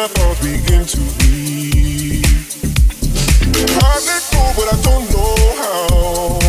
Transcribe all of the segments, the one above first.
my thoughts begin to. I let go, but I don't know how.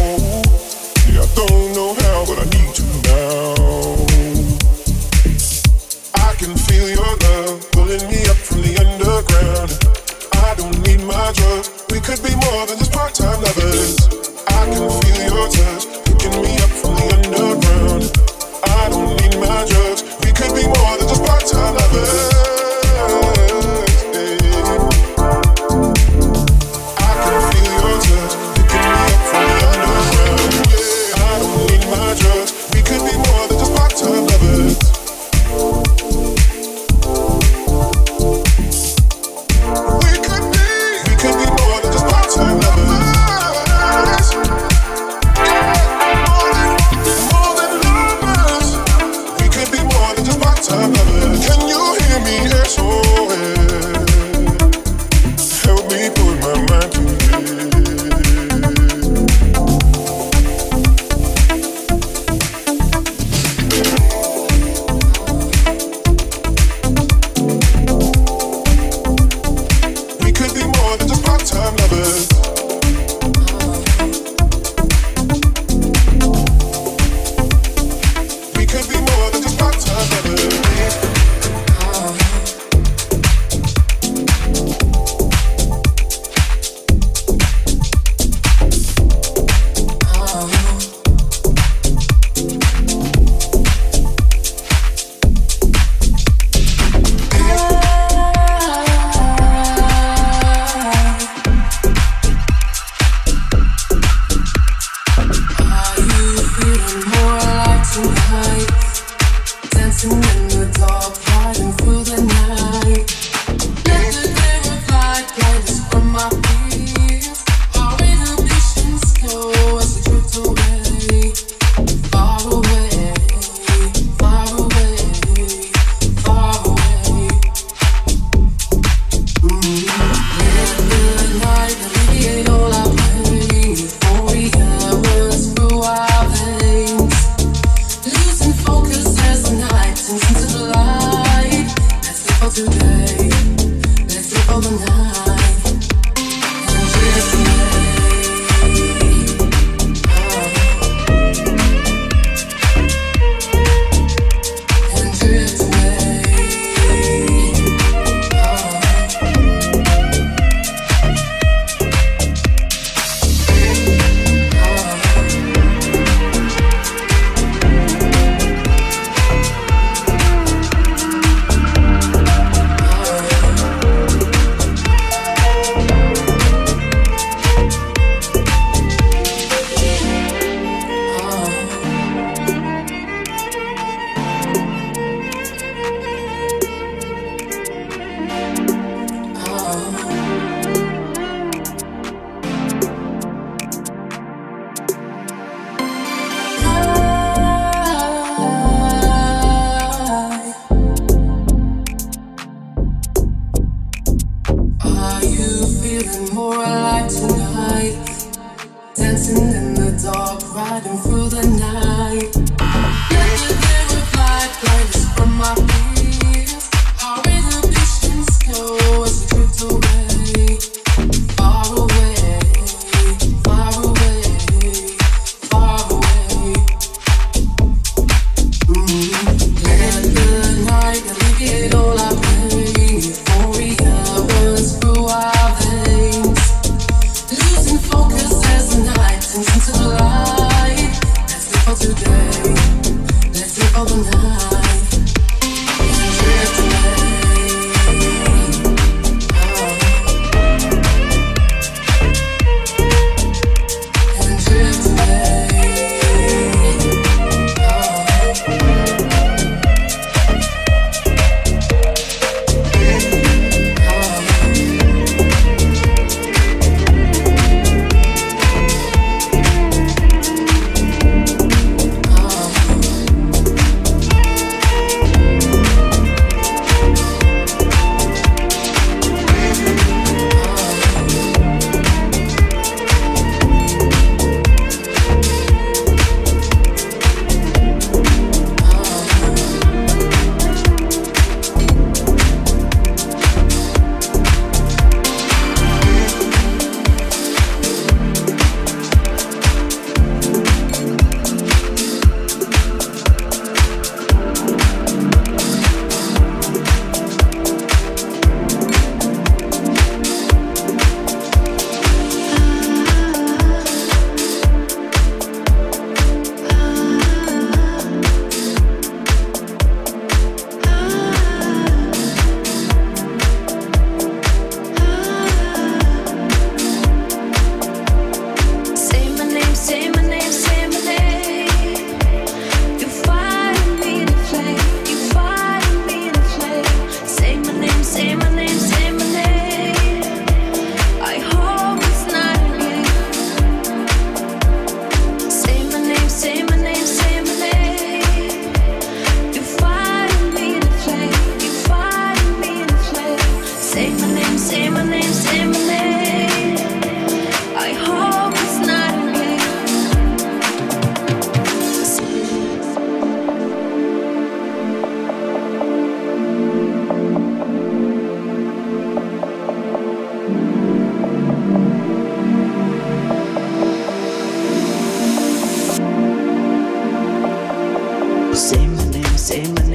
Same name, same. name.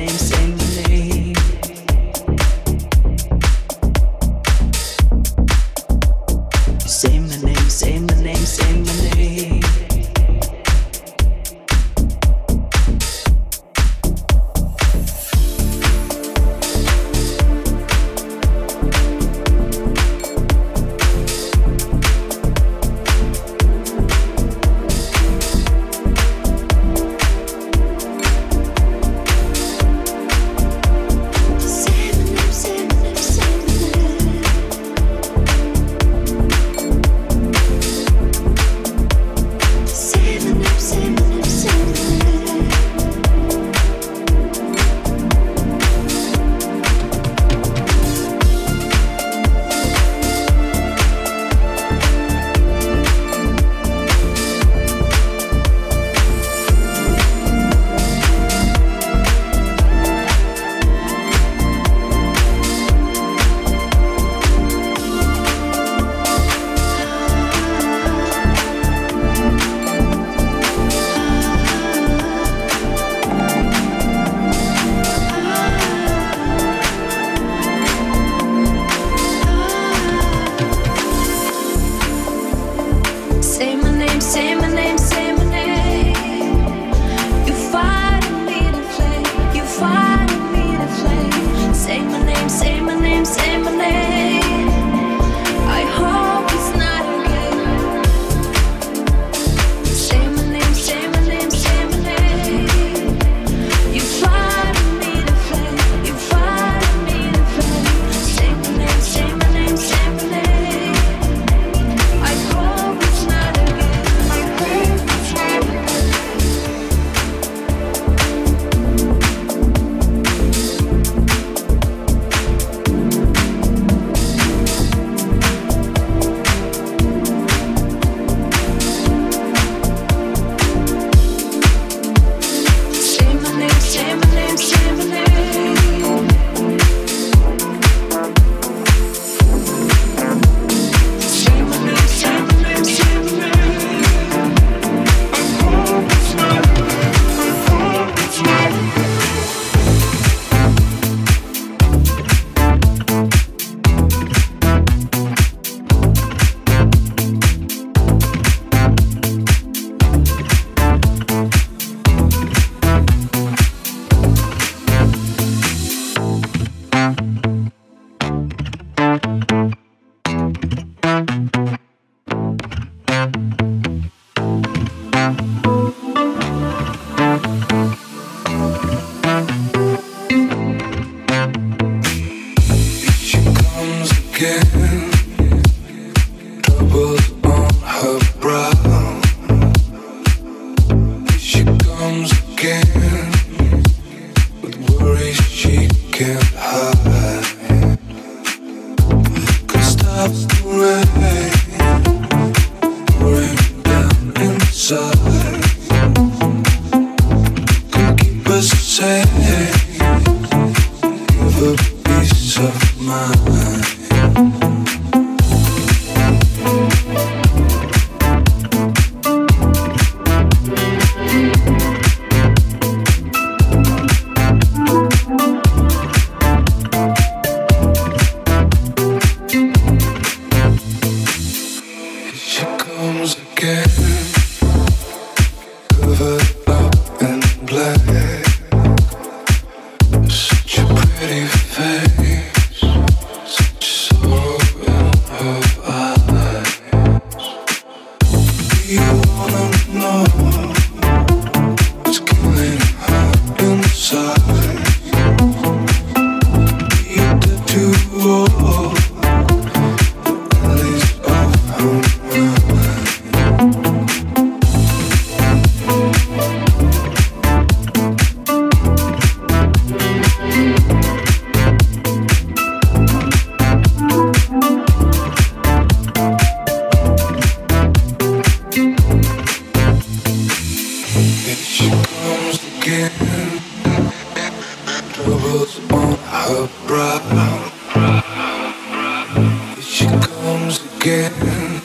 stop the rain. again.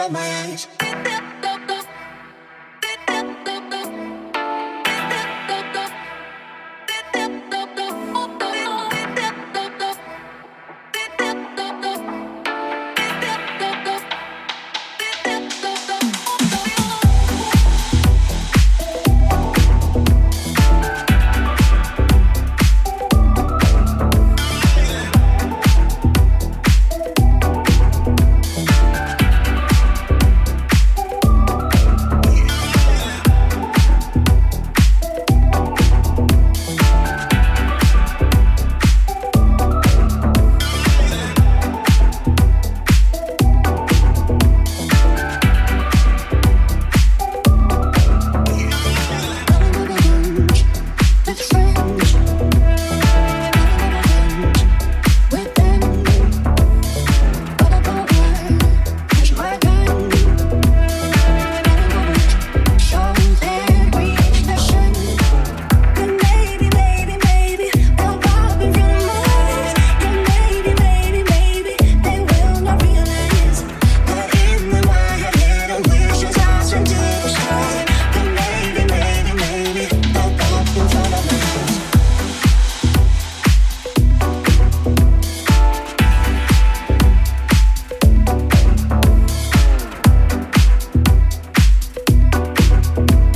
cover my eyes. Bye.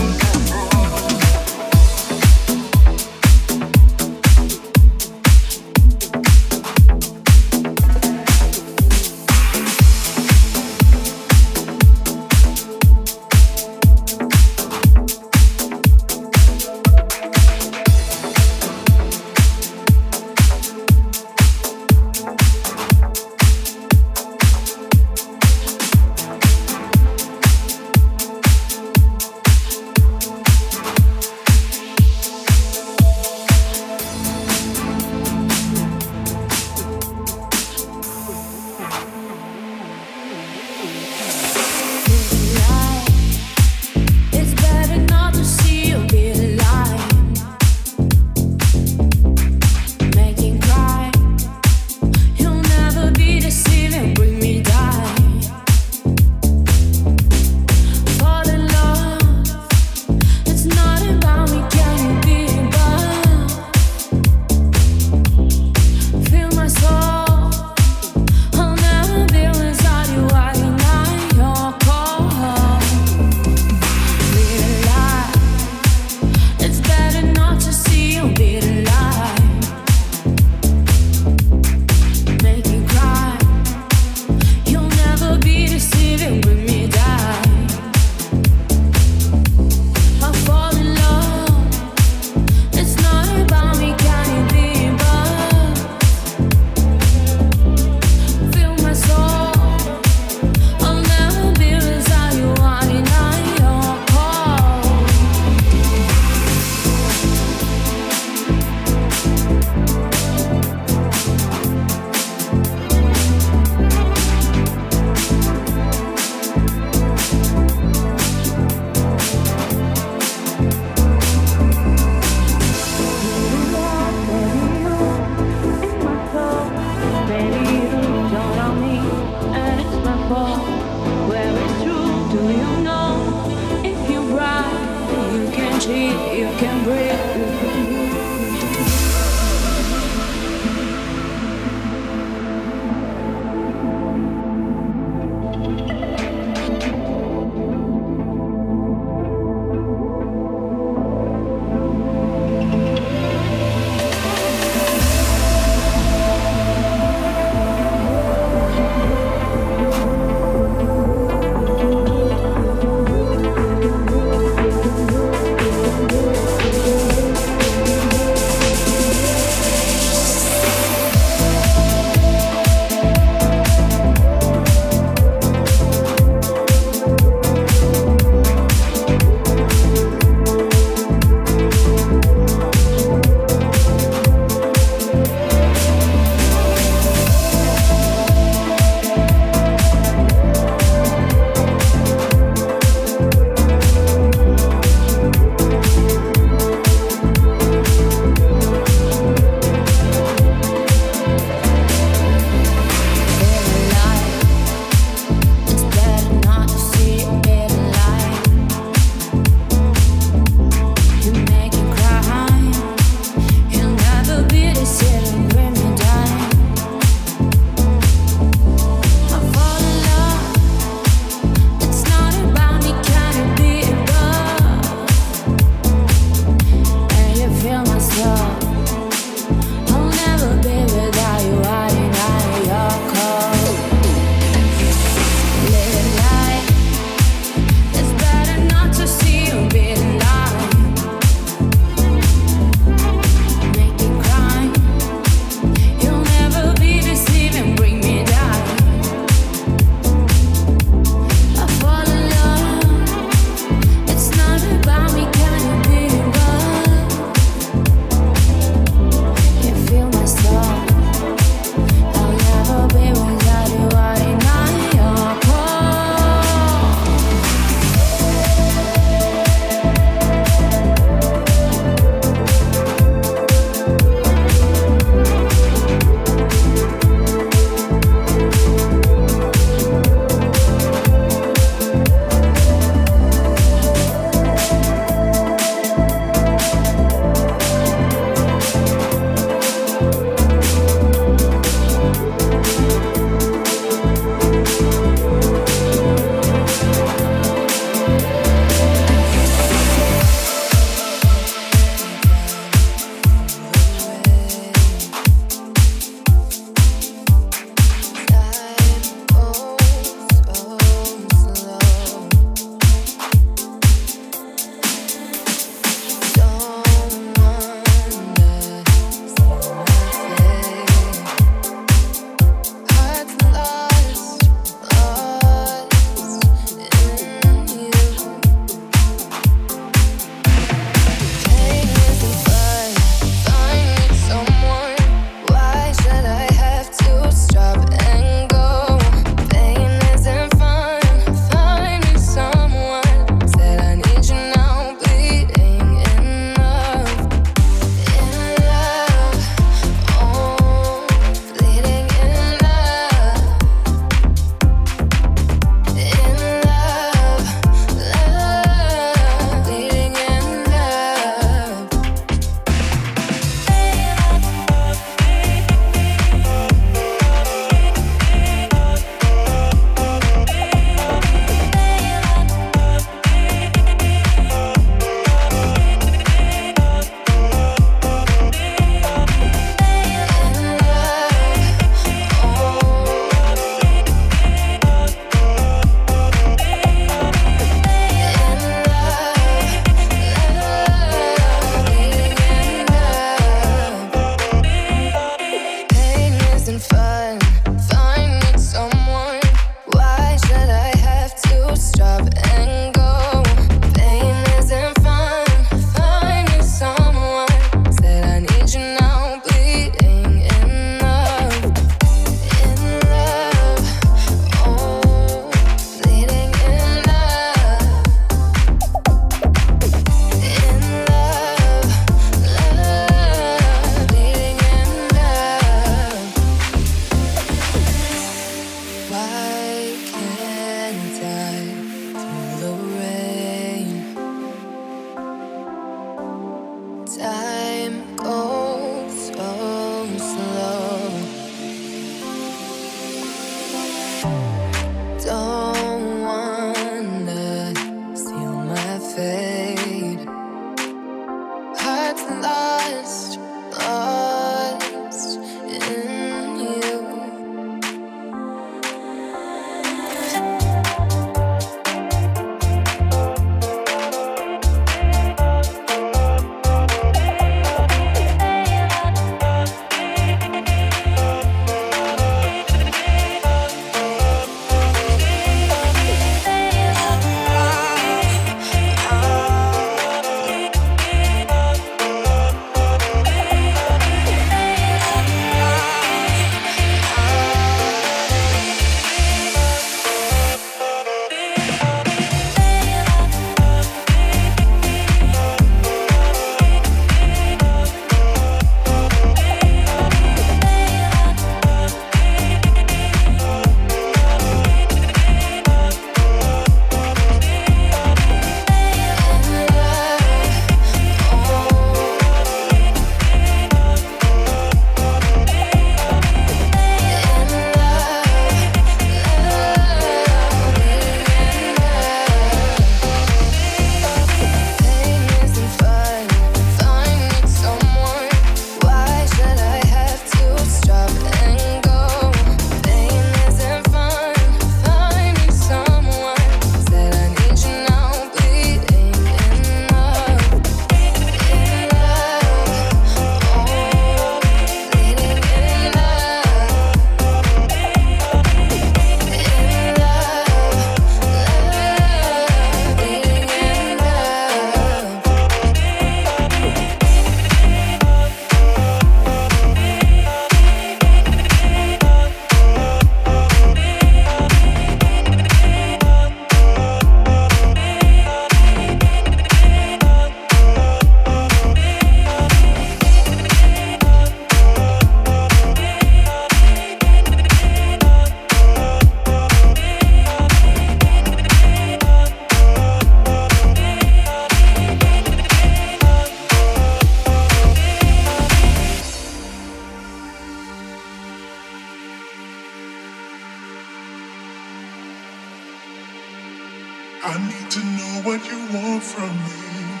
From me.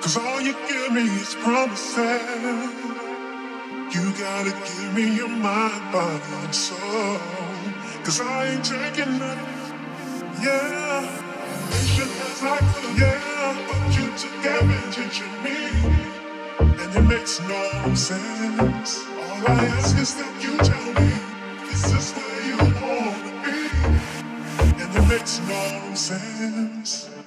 Cause all you give me is promises. You gotta give me your mind, body, and soul. Cause I ain't taking nothing. Yeah. Patient as I could, yeah. But you took advantage of me. And it makes no sense. All I ask is that you tell me this is where you wanna be. And it makes no sense.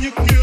you knew.